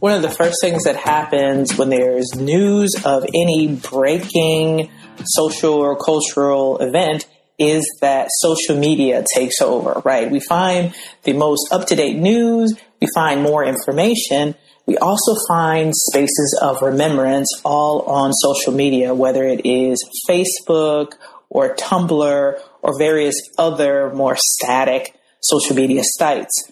One of the first things that happens when there's news of any breaking social or cultural event is that social media takes over, right? We find the most up to date news, we find more information, we also find spaces of remembrance all on social media, whether it is Facebook or Tumblr or various other more static social media sites.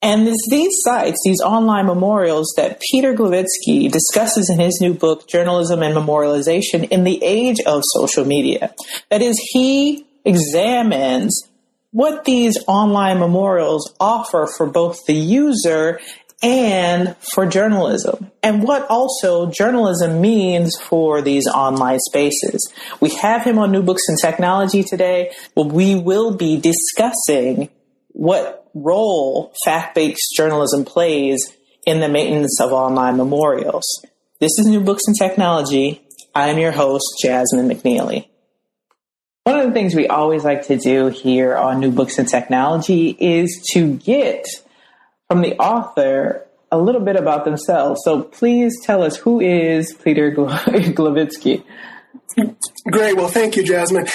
And it's these sites, these online memorials that Peter Gloviczki discusses in his new book, Journalism and Memorialization in the Age of Social Media. That is, he examines what these online memorials offer for both the user and for journalism, and what also journalism means for these online spaces. We have him on New Books and Technology today. Well, we will be discussing what role fact based journalism plays in the maintenance of online memorials. This is New Books and Technology. I am your host, Jasmine McNealy. One of the things we always like to do here on New Books and Technology is to get from the author a little bit about themselves. So please tell us who is Peter Gloviczki? Great. Well, thank you, Jasmine.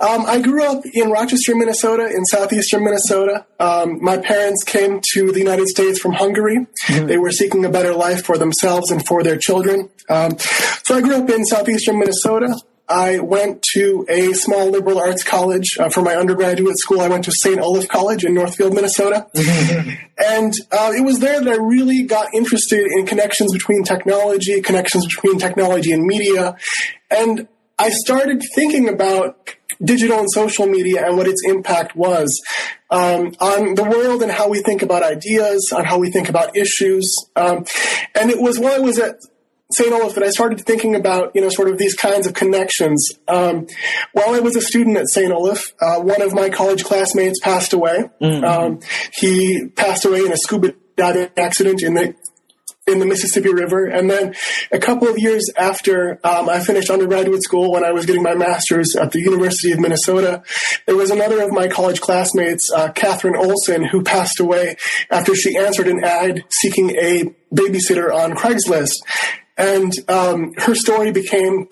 Um, I grew up in Rochester, Minnesota, in southeastern Minnesota. Um, my parents came to the United States from Hungary. Mm-hmm. They were seeking a better life for themselves and for their children. Um, so I grew up in southeastern Minnesota. I went to a small liberal arts college uh, for my undergraduate school. I went to St. Olaf College in Northfield, Minnesota. and uh, it was there that I really got interested in connections between technology, connections between technology and media. And I started thinking about digital and social media and what its impact was um, on the world and how we think about ideas, on how we think about issues. Um, and it was while I was at St. Olaf that I started thinking about, you know, sort of these kinds of connections. Um, while I was a student at St. Olaf, uh, one of my college classmates passed away. Mm-hmm. Um, he passed away in a scuba diving accident in the in the Mississippi River. And then a couple of years after um, I finished undergraduate school, when I was getting my master's at the University of Minnesota, there was another of my college classmates, uh, Katherine Olson, who passed away after she answered an ad seeking a babysitter on Craigslist. And um, her story became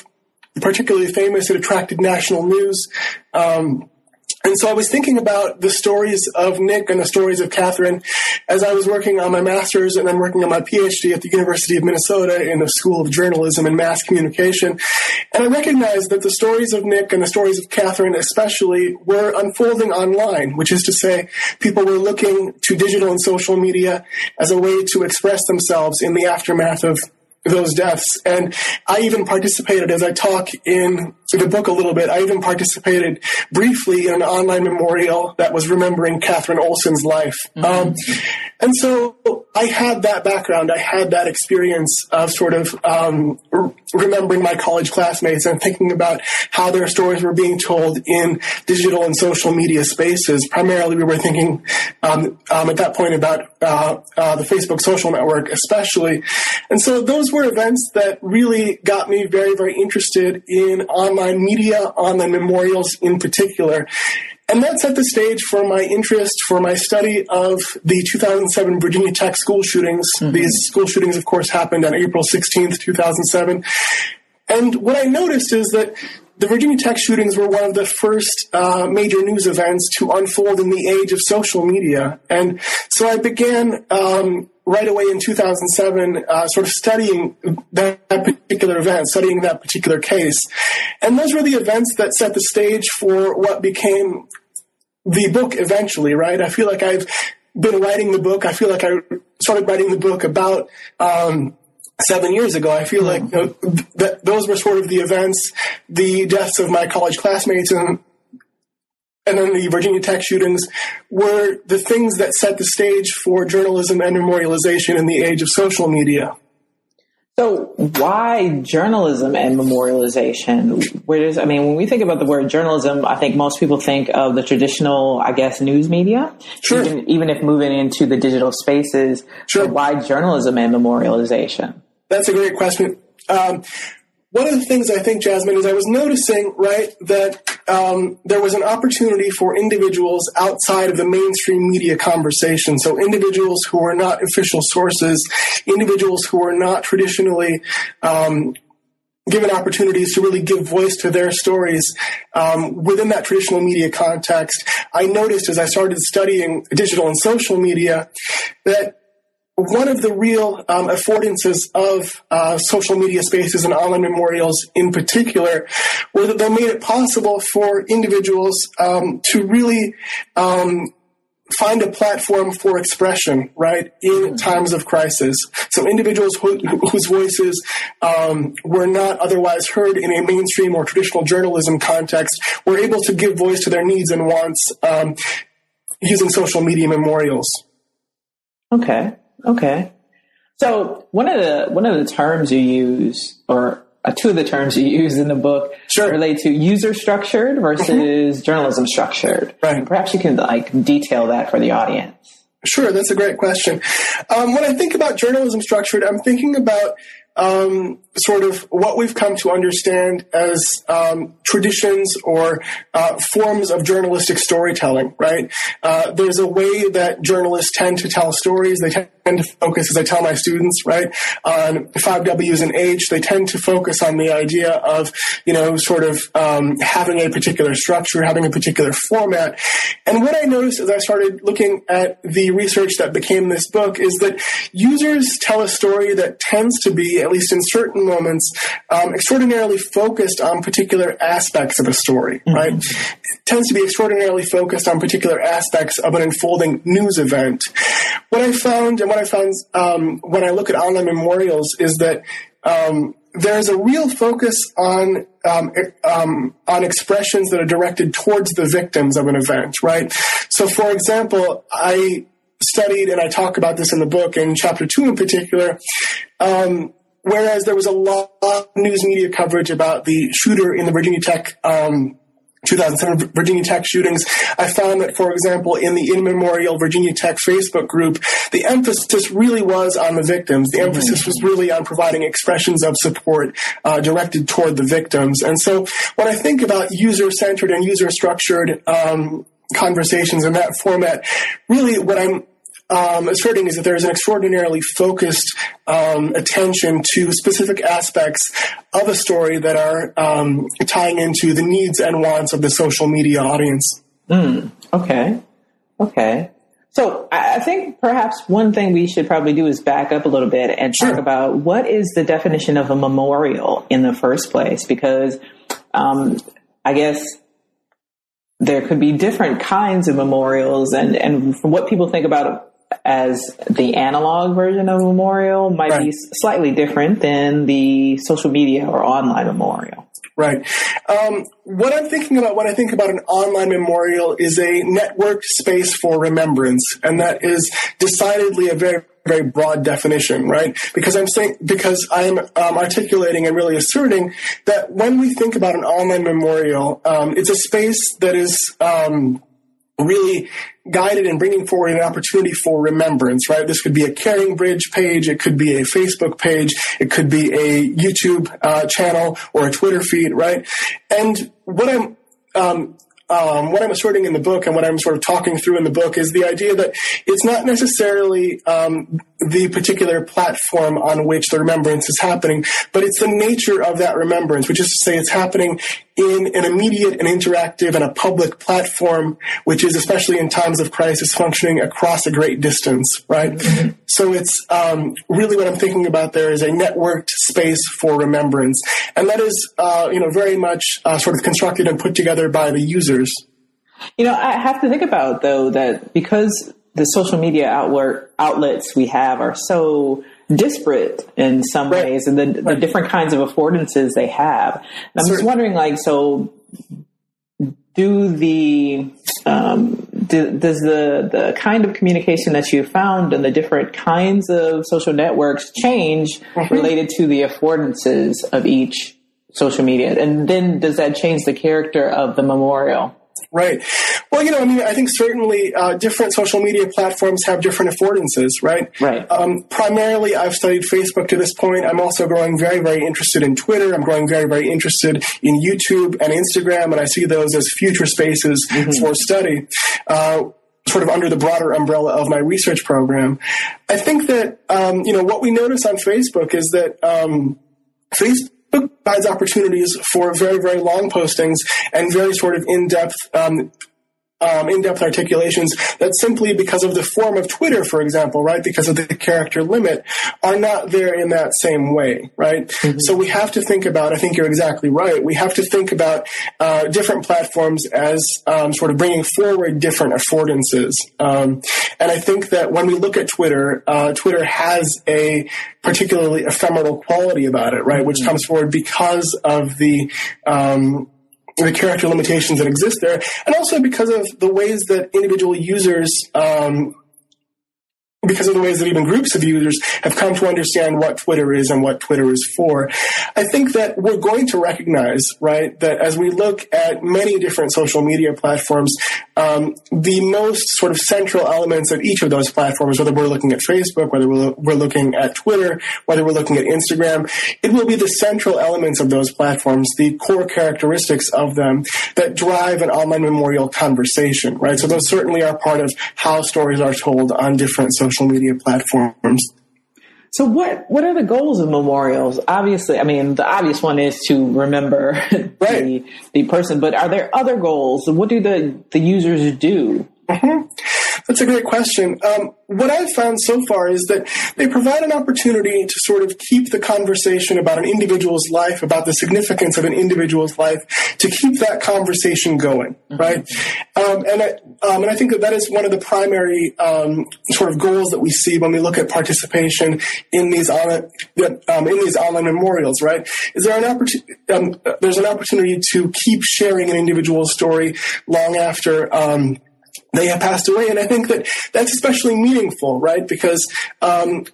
particularly famous. It attracted national news. Um, and so I was thinking about the stories of Nick and the stories of Katherine as I was working on my master's and then working on my PhD at the University of Minnesota in the School of Journalism and Mass Communication. And I recognized that the stories of Nick and the stories of Katherine especially were unfolding online, which is to say people were looking to digital and social media as a way to express themselves in the aftermath of those deaths. And I even participated, as I talk in the book a little bit, I even participated briefly in an online memorial that was remembering Katherine Olson's life. Mm-hmm. Um, and so I had that background. I had that experience of sort of um, remembering my college classmates and thinking about how their stories were being told in digital and social media spaces. Primarily, we were thinking um, um, at that point about uh, uh, the Facebook social network, especially. And so those were events that really got me very, very interested in online media, on online memorials in particular. And that set the stage for my interest for my study of the 2007 Virginia Tech school shootings. Mm-hmm. These school shootings, of course, happened on April 16th, 2007. And what I noticed is that the Virginia Tech shootings were one of the first uh, major news events to unfold in the age of social media. And so I began um, right away in 2007, uh, sort of studying that, particular event, studying that particular case. And those were the events that set the stage for what became the book eventually, right? I feel like I've been writing the book. I feel like I started writing the book about, um, seven years ago. I feel like you know, th- those were sort of the events, the deaths of my college classmates and and then the Virginia Tech shootings were the things that set the stage for journalism and memorialization in the age of social media. So why journalism and memorialization? Where does I mean when we think about the word journalism, I think most people think of the traditional, I guess, news media. Sure. Even, even if moving into the digital spaces, Sure. why journalism and memorialization? That's a great question. Um, one of the things I think, Jasmine, is I was noticing, right, that um, there was an opportunity for individuals outside of the mainstream media conversation. So, individuals who are not official sources, individuals who are not traditionally um, given opportunities to really give voice to their stories um, within that traditional media context. I noticed as I started studying digital and social media that one of the real um, affordances of uh, social media spaces and online memorials in particular were that they made it possible for individuals um, to really um, find a platform for expression, right, in times of crisis. So individuals who, whose voices um, were not otherwise heard in a mainstream or traditional journalism context were able to give voice to their needs and wants um, using social media memorials. Okay. Okay. So one of the one of the terms you use, or uh, two of the terms you use in the book, Sure. relate to user structured versus journalism structured. Right. Perhaps you can like detail that for the audience. Sure, that's a great question. Um, when I think about journalism structured, I'm thinking about um, sort of what we've come to understand as um, traditions or uh, forms of journalistic storytelling, right? Uh, there's a way that journalists tend to tell stories. They tend to focus, as I tell my students, right, on five W's and H. They tend to focus on the idea of, you know, sort of um, having a particular structure, having a particular format. And what I noticed as I started looking at the research that became this book is that users tell a story that tends to be, at least in certain moments, um, extraordinarily focused on particular aspects of a story, right? It tends to be extraordinarily focused on particular aspects of an unfolding news event. What I found, and what I found um, when I look at online memorials, is that um, there's a real focus on um, um, on expressions that are directed towards the victims of an event, right? So, for example, I studied, and I talk about this in the book in chapter two in particular. Um, whereas there was a lot of news media coverage about the shooter in the Virginia Tech um, 2007 Virginia Tech shootings, I found that, for example, in the In Memorial Virginia Tech Facebook group, the emphasis really was on the victims. The emphasis was really on providing expressions of support uh, directed toward the victims. And so when I think about user centered and user structured um, conversations in that format, really what I'm um, asserting is that there is an extraordinarily focused um, attention to specific aspects of a story that are um, tying into the needs and wants of the social media audience. Okay. Okay. So I think perhaps one thing we should probably do is back up a little bit and talk Sure. about what is the definition of a memorial in the first place, because um, I guess there could be different kinds of memorials, and and from what people think about as the analog version of a memorial might be Right. s- slightly different than the social media or online memorial. Right. Um, what I'm thinking about when I think about an online memorial is a networked space for remembrance, and that is decidedly a very very broad definition, right? Because I'm saying because I'm um, articulating and really asserting that when we think about an online memorial, um, it's a space that is um, really guided in bringing forward an opportunity for remembrance, right? This could be a Caring Bridge page, it could be a Facebook page, it could be a YouTube uh, channel or a Twitter feed, right? And what I'm um, um, what I'm asserting in the book and what I'm sort of talking through in the book is the idea that it's not necessarily um, the particular platform on which the remembrance is happening, but it's the nature of that remembrance, which is to say it's happening in an immediate and interactive and a public platform, which is especially in times of crisis functioning across a great distance, right? So it's um, really what I'm thinking about there is a networked space for remembrance, and that is, uh, you know, very much uh, sort of constructed and put together by the users. You know, I have to think about though that because the social media outlet outlets we have are so disparate in some Right. ways, and the, the different kinds of affordances they have. And I'm just wondering, like, so do the um, do, does the the kind of communication that you found and the different kinds of social networks change mm-hmm. related to the affordances of each social media? And then does that change the character of the memorial? Right. Well, you know, I mean, I think certainly uh, different social media platforms have different affordances, right? Right. Um, primarily, I've studied Facebook to this point. I'm also growing very, very interested in Twitter. I'm growing very, very interested in YouTube and Instagram, and I see those as future spaces mm-hmm. for study. Uh, sort of under the broader umbrella of my research program. I think that, um, you know, what we notice on Facebook is that um, Facebook provides opportunities for very, very long postings and very sort of in-depth um, um, in-depth articulations that simply because of the form of Twitter, for example, right, because of the character limit, are not there in that same way, right? Mm-hmm. So we have to think about. I think you're exactly right. We have to think about uh, different platforms as um, sort of bringing forward different affordances. Um, and I think that when we look at Twitter, uh, Twitter has a particularly ephemeral quality about it, right, mm-hmm. which comes forward because of the um, the character limitations that exist there, and also because of the ways that individual users um, because of the ways that even groups of users have come to understand what Twitter is and what Twitter is for. I think that we're going to recognize, right, that as we look at many different social media platforms, um, the most sort of central elements of each of those platforms, whether we're looking at Facebook, whether we're, we're looking at Twitter, whether we're looking at Instagram, it will be the central elements of those platforms, the core characteristics of them that drive an online memorial conversation, right? So those certainly are part of how stories are told on different social social media platforms. So what what are the goals of memorials? Obviously, I mean the obvious one is to remember right. the the person, but are there other goals? What do the the users do? Mm-hmm. That's a great question. Um, what I've found so far is that they provide an opportunity to sort of keep the conversation about an individual's life, about the significance of an individual's life, to keep that conversation going, mm-hmm. right? Um, and I, um, and I think that that is one of the primary um, sort of goals that we see when we look at participation in these on, um, in these online memorials, right? Is there an opportunity? Um, there's an opportunity to keep sharing an individual's story long after they have passed away. And I think that that's especially meaningful, right? Because um,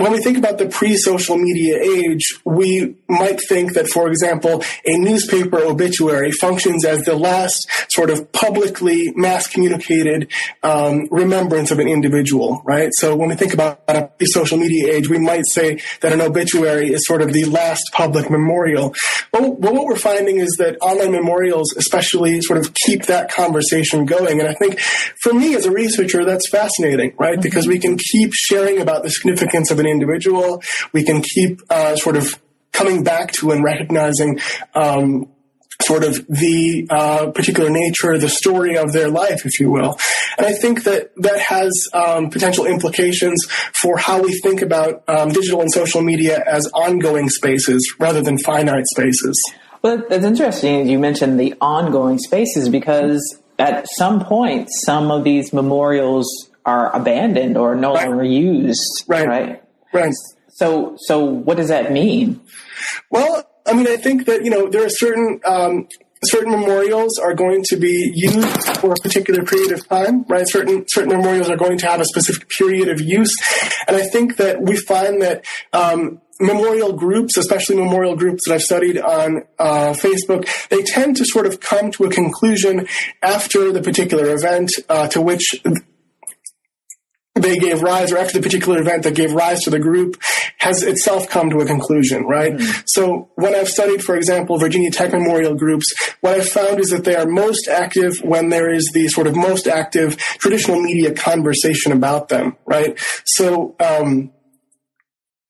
when we think about the pre-social media age, we might think that, for example, a newspaper obituary functions as the last sort of publicly mass communicated um, remembrance of an individual, right? So when we think about a pre-social media age, we might say that an obituary is sort of the last public memorial. But, but what we're finding is that online memorials, especially, sort of keep that conversation going. And I think, for me as a researcher, that's fascinating, right? Mm-hmm. Because we can keep sharing about the significance of an individual. We can keep uh, sort of coming back to and recognizing um, sort of the uh, particular nature, the story of their life, if you will. And I think that that has um, potential implications for how we think about um, digital and social media as ongoing spaces rather than finite spaces. Well, that's interesting. You mentioned the ongoing spaces because at some point, some of these memorials are abandoned or no right. longer used. Right. Right. Right. So, so what does that mean? Well, I mean, I think that you know there are certain um, certain memorials are going to be used for a particular period of time, right? Certain certain memorials are going to have a specific period of use, and I think that we find that. Um, memorial groups, especially memorial groups that I've studied on uh, Facebook, they tend to sort of come to a conclusion after the particular event uh, to which they gave rise, or after the particular event that gave rise to the group, has itself come to a conclusion, right? Mm-hmm. So when I've studied, for example, Virginia Tech memorial groups, what I've found is that they are most active when there is the sort of most active traditional media conversation about them, right? So, um,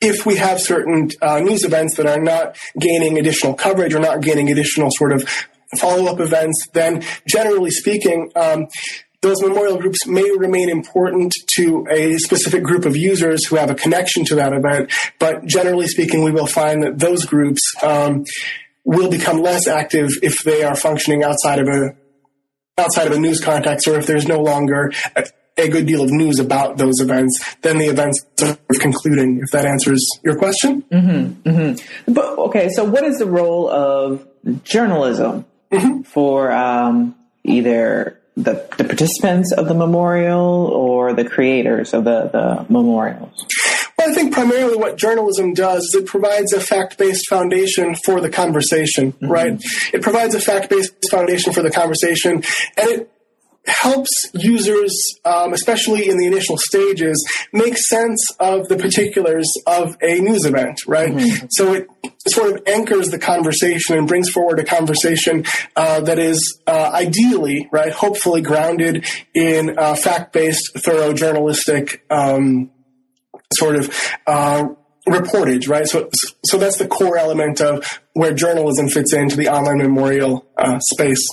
if we have certain uh, news events that are not gaining additional coverage or not gaining additional sort of follow-up events, then generally speaking, um, those memorial groups may remain important to a specific group of users who have a connection to that event, but generally speaking, we will find that those groups um, will become less active if they are functioning outside of a outside of a news context, or if there's no longer a, a good deal of news about those events, then the events are concluding. If that answers your question. Mm-hmm, mm-hmm. But okay, so what is the role of journalism mm-hmm. for um, either the, the participants of the memorial or the creators of the, the memorials? Well, I think primarily what journalism does is it provides a fact based foundation for the conversation, mm-hmm. right? It provides a fact based foundation for the conversation, and it helps users, um, especially in the initial stages, make sense of the particulars of a news event, right? Mm-hmm. So it sort of anchors the conversation and brings forward a conversation uh, that is uh, ideally, right, hopefully grounded in uh, fact based, thorough journalistic. Um, sort of uh, reportage, right? So, so that's the core element of where journalism fits into the online memorial uh, space.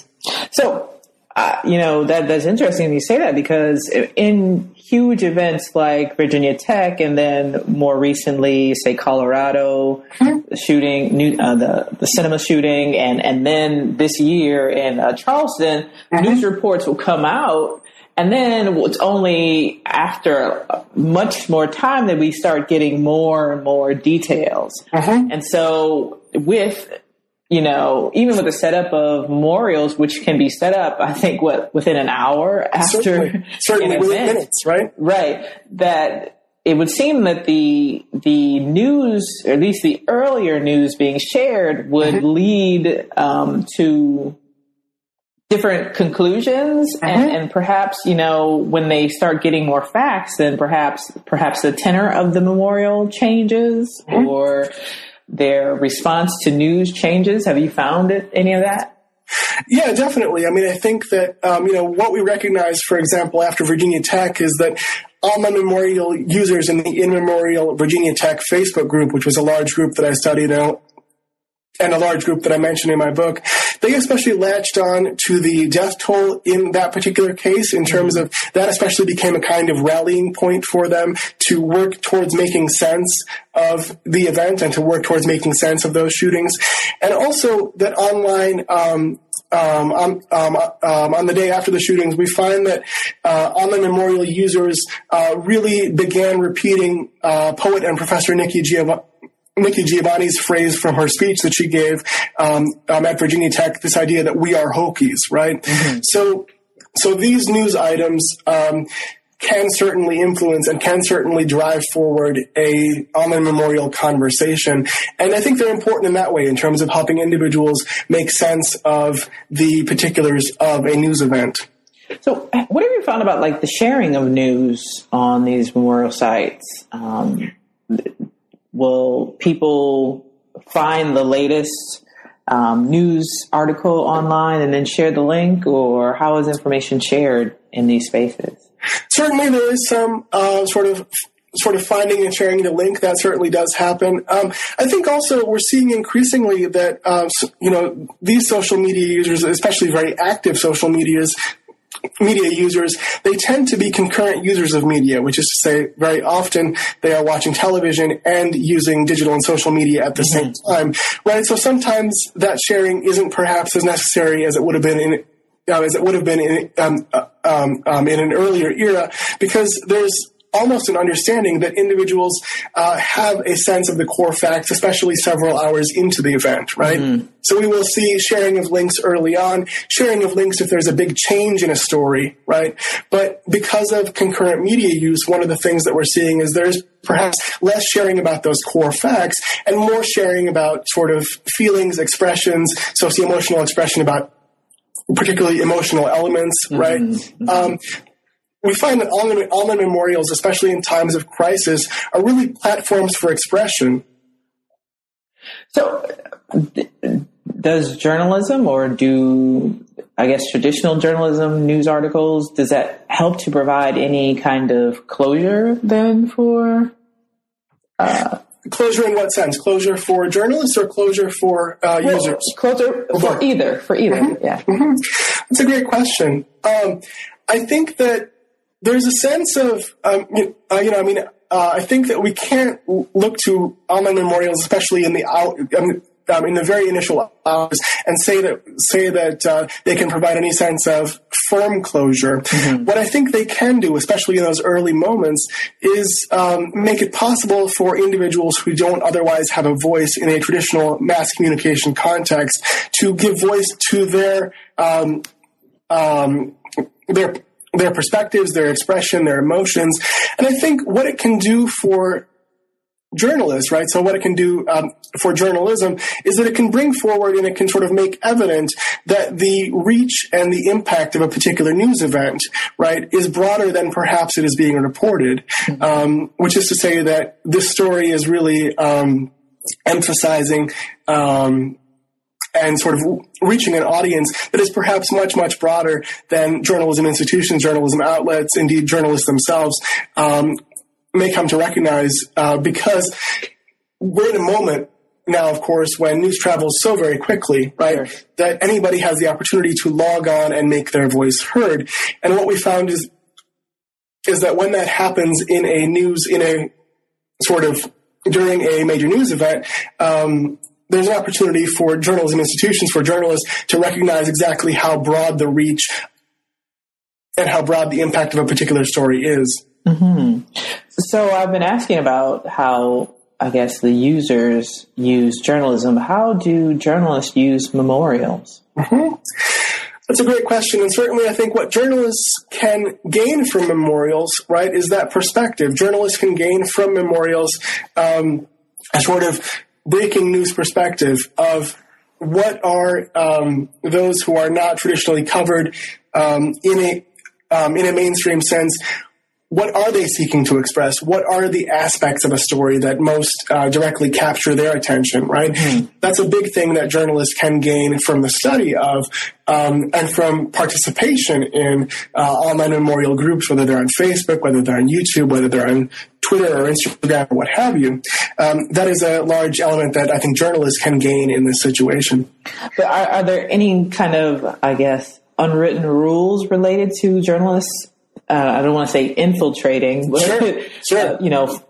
So, uh, you know that that's interesting you say that because in huge events like Virginia Tech and then more recently, say Colorado mm-hmm. shooting, new, uh, the the cinema shooting, and and then this year in uh, Charleston, mm-hmm. news reports will come out and then it's only after much more time that we start getting more and more details. Uh-huh. And so with, you know, even with the setup of memorials, which can be set up, I think what, within an hour after certainly, certainly an event, minutes, right? Right. That it would seem that the the news, or at least the earlier news being shared, would uh-huh. lead um, to different conclusions and, mm-hmm. and, perhaps you know when they start getting more facts then perhaps perhaps the tenor of the memorial changes mm-hmm. or their response to news changes have you found it, any of that yeah, definitely. I mean, I think that um, you know what we recognize, for example, after Virginia Tech, is that all my memorial users in the in memorial Virginia Tech Facebook group, which was a large group that I studied out, and a large group that I mentioned in my book, they especially latched on to the death toll in that particular case in terms of that especially became a kind of rallying point for them to work towards making sense of the event and to work towards making sense of those shootings. And also that online, um, um, um, um, on, the day after the shootings, we find that uh, online memorial users uh, really began repeating uh, poet and professor Nikki Giovanni Nikki Giovanni's phrase from her speech that she gave um, um, at Virginia Tech, this idea that we are Hokies, right? Mm-hmm. So, so these news items um, can certainly influence and can certainly drive forward a online memorial conversation, and I think they're important in that way in terms of helping individuals make sense of the particulars of a news event. So, what have you found about like the sharing of news on these memorial sites? Um, will people find the latest um, news article online and then share the link, or how is information shared in these spaces? Certainly, there is some uh, sort of sort of finding and sharing the link that certainly does happen. Um, I think also we're seeing increasingly that uh, you know these social media users, especially very active social medias, media users, they tend to be concurrent users of media, which is to say, very often they are watching television and using digital and social media at the mm-hmm. same time, right? So sometimes that sharing isn't perhaps as necessary as it would have been in uh, as it would have been in, um, uh, um, um, in an earlier era, because there's almost an understanding that individuals uh, have a sense of the core facts, especially several hours into the event, right? Mm-hmm. So we will see sharing of links early on, sharing of links if there's a big change in a story, right? But because of concurrent media use, one of the things that we're seeing is there's perhaps less sharing about those core facts and more sharing about sort of feelings, expressions, socio-emotional expression about particularly emotional elements, right? Mm-hmm. Um, we find that online, online memorials, especially in times of crisis, are really platforms for expression. So, does journalism or do I guess traditional journalism, news articles, does that help to provide any kind of closure then for? Uh, closure in what sense? Closure for journalists or closure for uh, well, users? Closure for either. For either. Mm-hmm. Yeah. Mm-hmm. That's a great question. Um, I think that there's a sense of, um, you, uh, you know, I mean, uh, I think that we can't look to online memorials, especially in the out, I mean, um, in the very initial hours and say that say that uh, they can provide any sense of firm closure. Mm-hmm. What I think they can do, especially in those early moments, is um, make it possible for individuals who don't otherwise have a voice in a traditional mass communication context to give voice to their um, um, their their perspectives, their expression, their emotions. And I think what it can do for journalists, right? So what it can do um, for journalism is that it can bring forward and it can sort of make evident that the reach and the impact of a particular news event, right, is broader than perhaps it is being reported. Um, which is to say that this story is really um, emphasizing um, and sort of reaching an audience that is perhaps much, much broader than journalism institutions, journalism outlets, indeed journalists themselves um, may come to recognize uh, because we're in a moment now, of course, when news travels so very quickly, right, sure. that anybody has the opportunity to log on and make their voice heard. And what we found is is that when that happens in a news in a sort of during a major news event, um, there's an opportunity for journalism institutions, for journalists to recognize exactly how broad the reach and how broad the impact of a particular story is. Mm-hmm. So I've been asking about how I guess the users use journalism. How do journalists use memorials? Mm-hmm. That's a great question. And certainly, I think what journalists can gain from memorials, right, is that perspective. Journalists can gain from memorials um, a sort of breaking news perspective of what are um, those who are not traditionally covered um, in a um, in a mainstream sense what are they seeking to express? What are the aspects of a story that most uh, directly capture their attention, right? Mm. That's a big thing that journalists can gain from the study of um, and from participation in uh, online memorial groups, whether they're on Facebook, whether they're on YouTube, whether they're on Twitter or Instagram or what have you. Um, that is a large element that I think journalists can gain in this situation. But are, are there any kind of, I guess, unwritten rules related to journalists uh, I don't want to say infiltrating, but sure, sure. Uh, you know,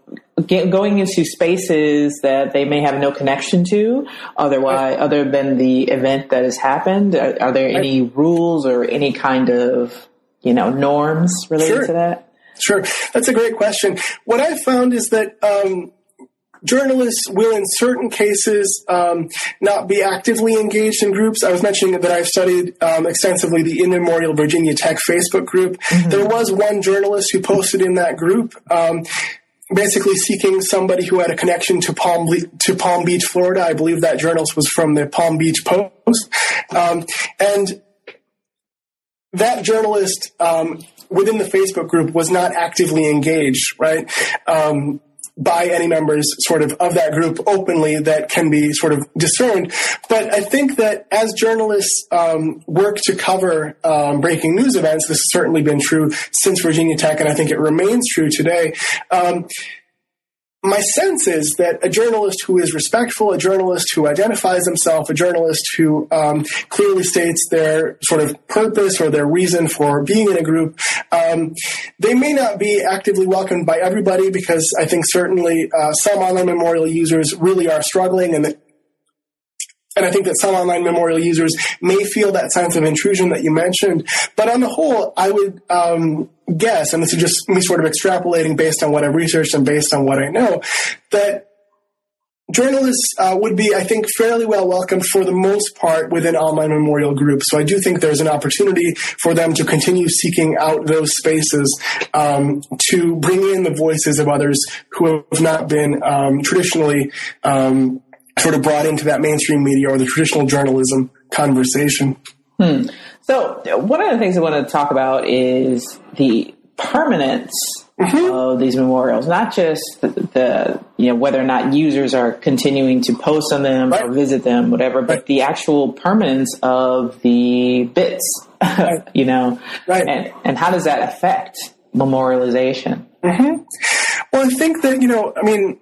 get, going into spaces that they may have no connection to, otherwise, right. other than the event that has happened. Are, are there right. any rules or any kind of you know norms related sure. to that? Sure, that's a great question. What I found is that um, journalists will, in certain cases, um, not be actively engaged in groups. I was mentioning that I've studied um, extensively the In Memorial Virginia Tech Facebook group. Mm-hmm. There was one journalist who posted in that group. Um, basically seeking somebody who had a connection to Palm to Palm Beach, Florida. I believe that journalist was from the Palm Beach Post, um, and that journalist um, within the Facebook group was not actively engaged, right? By any members sort of of that group openly that can be sort of discerned. But I think that as journalists um, work to cover um, breaking news events, this has certainly been true since Virginia Tech, and I think it remains true today. Um, my sense is that a journalist who is respectful, a journalist who identifies himself, a journalist who um, clearly states their sort of purpose or their reason for being in a group, um, they may not be actively welcomed by everybody because I think certainly uh, some online memorial users really are struggling and and I think that some online memorial users may feel that sense of intrusion that you mentioned. But on the whole, I would um, guess, and this is just me sort of extrapolating based on what I've researched and based on what I know, that journalists uh, would be, I think, fairly well welcomed for the most part within online memorial groups. So I do think there's an opportunity for them to continue seeking out those spaces um, to bring in the voices of others who have not been um, traditionally um, sort of brought into that mainstream media or the traditional journalism conversation. Hmm. So, one of the things I want to talk about is the permanence mm-hmm. of these memorials, not just the, the, you know whether or not users are continuing to post on them right. or visit them, whatever, right. but the actual permanence of the bits, right. you know, right? And, and how does that affect memorialization? Mm-hmm. Well, I think that you know, I mean,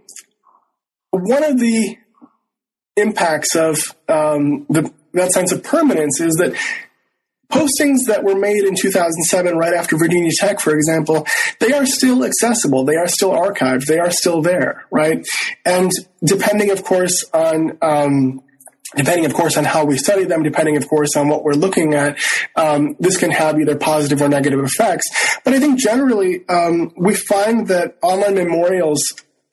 one of the impacts of um, the, that sense of permanence is that postings that were made in 2007 right after virginia tech for example they are still accessible. They are still archived. They are still there right? And depending of course on um, depending, of course, on how we study them, depending, of course, on what we're looking at, um, this can have either positive or negative effects. But I think generally, um, we find that online memorials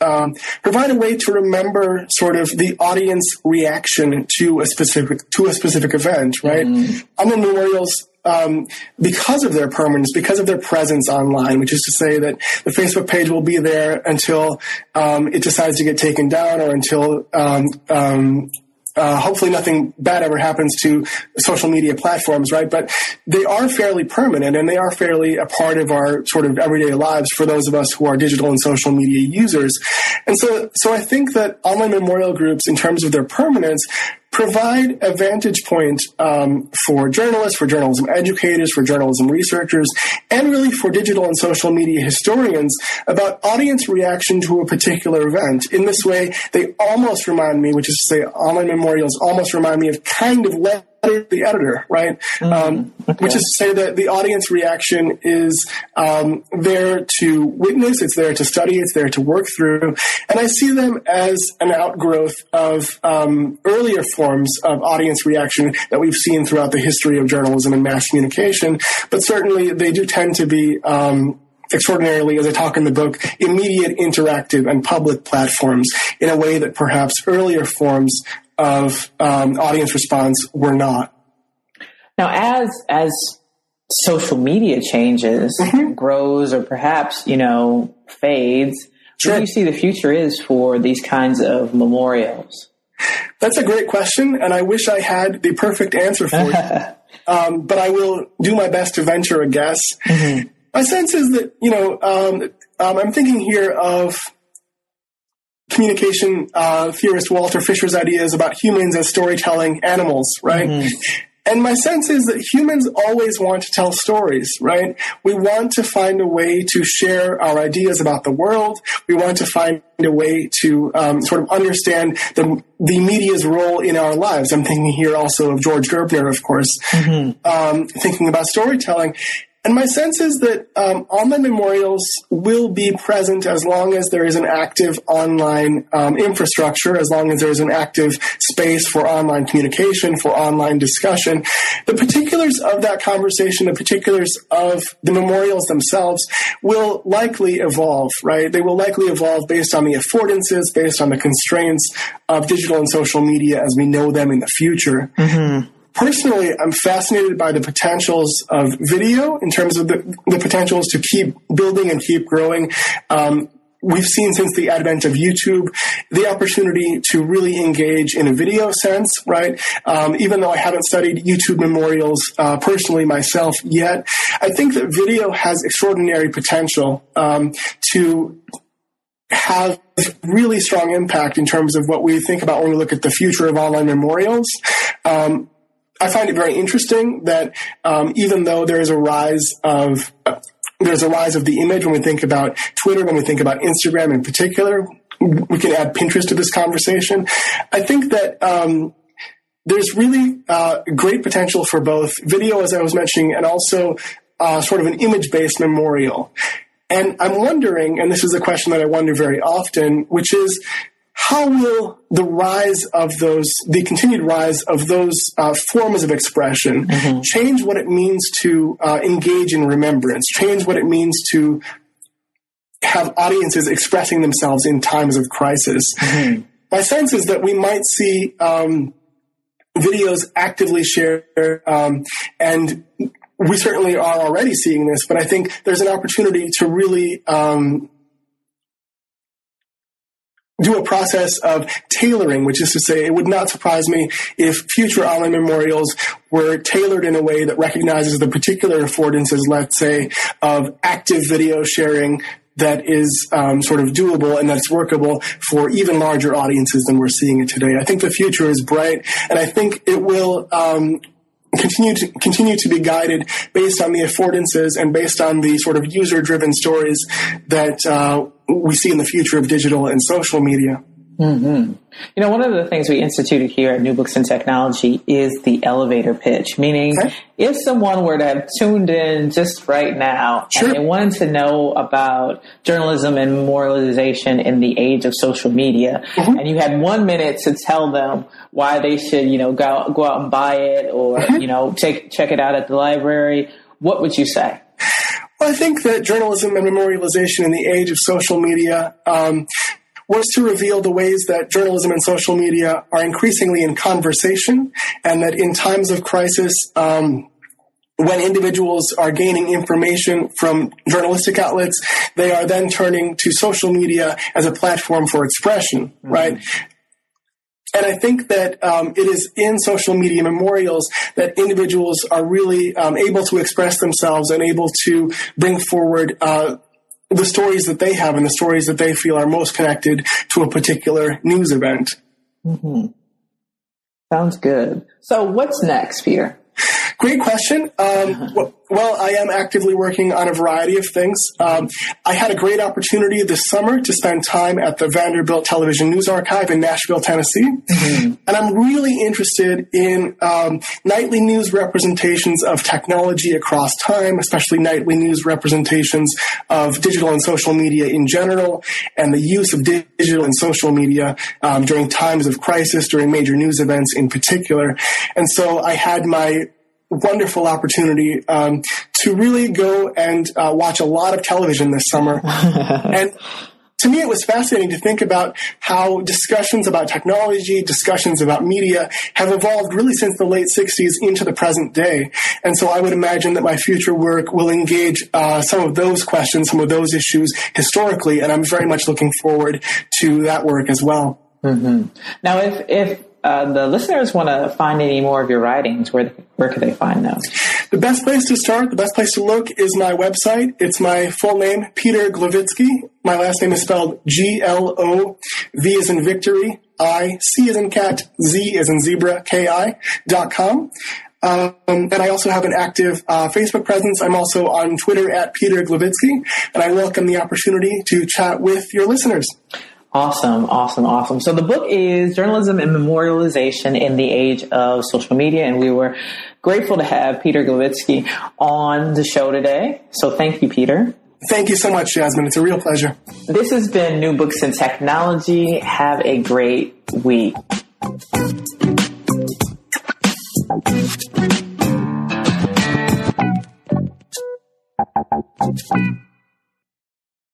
um, provide a way to remember sort of the audience reaction to a specific to a specific event, right? Mm. Online memorials um, because of their permanence, because of their presence online, which is to say that the Facebook page will be there until um, it decides to get taken down or until um, um uh, hopefully nothing bad ever happens to social media platforms, right? But they are fairly permanent and they are fairly a part of our sort of everyday lives for those of us who are digital and social media users. And so, so I think that online memorial groups, in terms of their permanence, provide a vantage point um, for journalists, for journalism educators, for journalism researchers, and really for digital and social media historians about audience reaction to a particular event. In this way, they almost remind me, which is to say, online memorials almost remind me of kind of the editor, right? Mm-hmm. Um, okay. Which is to say that the audience reaction is um, there to witness, it's there to study, it's there to work through. And I see them as an outgrowth of um, earlier forms of audience reaction that we've seen throughout the history of journalism and mass communication. But certainly they do tend to be um, extraordinarily, as I talk in the book, immediate, interactive, and public platforms in a way that perhaps earlier forms of um, audience response were not. Now, as as social media changes, mm-hmm. grows, or perhaps you know fades, sure. what do you see the future is for these kinds of memorials? That's a great question, and I wish I had the perfect answer for you. um, but I will do my best to venture a guess. Mm-hmm. My sense is that you know um, um, I'm thinking here of communication uh, theorist Walter Fisher's ideas about humans as storytelling animals, right? Mm-hmm. And my sense is that humans always want to tell stories, right? We want to find a way to share our ideas about the world. We want to find a way to um, sort of understand the, the media's role in our lives. I'm thinking here also of George Gerbner, of course, mm-hmm. um, thinking about storytelling. And my sense is that um, online memorials will be present as long as there is an active online um, infrastructure, as long as there is an active space for online communication, for online discussion. The particulars of that conversation, the particulars of the memorials themselves will likely evolve, right? They will likely evolve based on the affordances, based on the constraints of digital and social media as we know them in the future. Mm-hmm personally, I'm fascinated by the potentials of video in terms of the, the potentials to keep building and keep growing. Um, we've seen since the advent of YouTube the opportunity to really engage in a video sense, right? Um, even though I haven't studied YouTube memorials uh, personally myself yet, I think that video has extraordinary potential um, to have really strong impact in terms of what we think about when we look at the future of online memorials. Um, I find it very interesting that um, even though there is a rise of uh, there's a rise of the image when we think about Twitter, when we think about Instagram in particular, we can add Pinterest to this conversation. I think that um, there's really uh, great potential for both video, as I was mentioning, and also uh, sort of an image-based memorial. And I'm wondering, and this is a question that I wonder very often, which is how will the rise of those, the continued rise of those uh, forms of expression mm-hmm. change what it means to uh, engage in remembrance, change what it means to have audiences expressing themselves in times of crisis? Mm-hmm. My sense is that we might see um, videos actively shared um, and we certainly are already seeing this, but I think there's an opportunity to really um, do a process of tailoring, which is to say, it would not surprise me if future online memorials were tailored in a way that recognizes the particular affordances, let's say, of active video sharing that is um, sort of doable and that's workable for even larger audiences than we're seeing it today. I think the future is bright, and I think it will um, continue to continue to be guided based on the affordances and based on the sort of user driven stories that uh, we see in the future of digital and social media. Mm-hmm. You know, one of the things we instituted here at New Books and Technology is the elevator pitch, meaning okay. if someone were to have tuned in just right now sure. and they wanted to know about journalism and memorialization in the age of social media, mm-hmm. and you had one minute to tell them why they should, you know, go, go out and buy it or, mm-hmm. you know, take, check it out at the library, what would you say? Well, I think that journalism and memorialization in the age of social media um, was to reveal the ways that journalism and social media are increasingly in conversation, and that in times of crisis, um, when individuals are gaining information from journalistic outlets, they are then turning to social media as a platform for expression, mm-hmm. right? And I think that um, it is in social media memorials that individuals are really um, able to express themselves and able to bring forward uh, the stories that they have and the stories that they feel are most connected to a particular news event. Mm-hmm. Sounds good. So, what's next, Peter? Great question. Um, well, I am actively working on a variety of things. Um, I had a great opportunity this summer to spend time at the Vanderbilt Television News Archive in Nashville, Tennessee. Mm-hmm. And I'm really interested in um, nightly news representations of technology across time, especially nightly news representations of digital and social media in general, and the use of digital and social media um, during times of crisis, during major news events in particular. And so I had my wonderful opportunity um, to really go and uh, watch a lot of television this summer. and to me, it was fascinating to think about how discussions about technology, discussions about media have evolved really since the late 60s into the present day. And so I would imagine that my future work will engage uh, some of those questions, some of those issues historically, and I'm very much looking forward to that work as well. Mm-hmm. Now, if, if uh, the listeners want to find any more of your writings, where where can they find them? The best place to start, the best place to look is my website. It's my full name, Peter Gloviczki. My last name is spelled G L O V is in victory, I C is in cat, Z is in zebra, K I dot com. Um, and I also have an active uh, Facebook presence. I'm also on Twitter at Peter Gloviczki, and I welcome the opportunity to chat with your listeners. Awesome, awesome, awesome. So the book is Journalism and Memorialization in the Age of Social Media, and we were grateful to have Peter Gloviczki on the show today. So thank you, Peter. Thank you so much, Jasmine. It's a real pleasure. This has been New Books in Technology. Have a great week.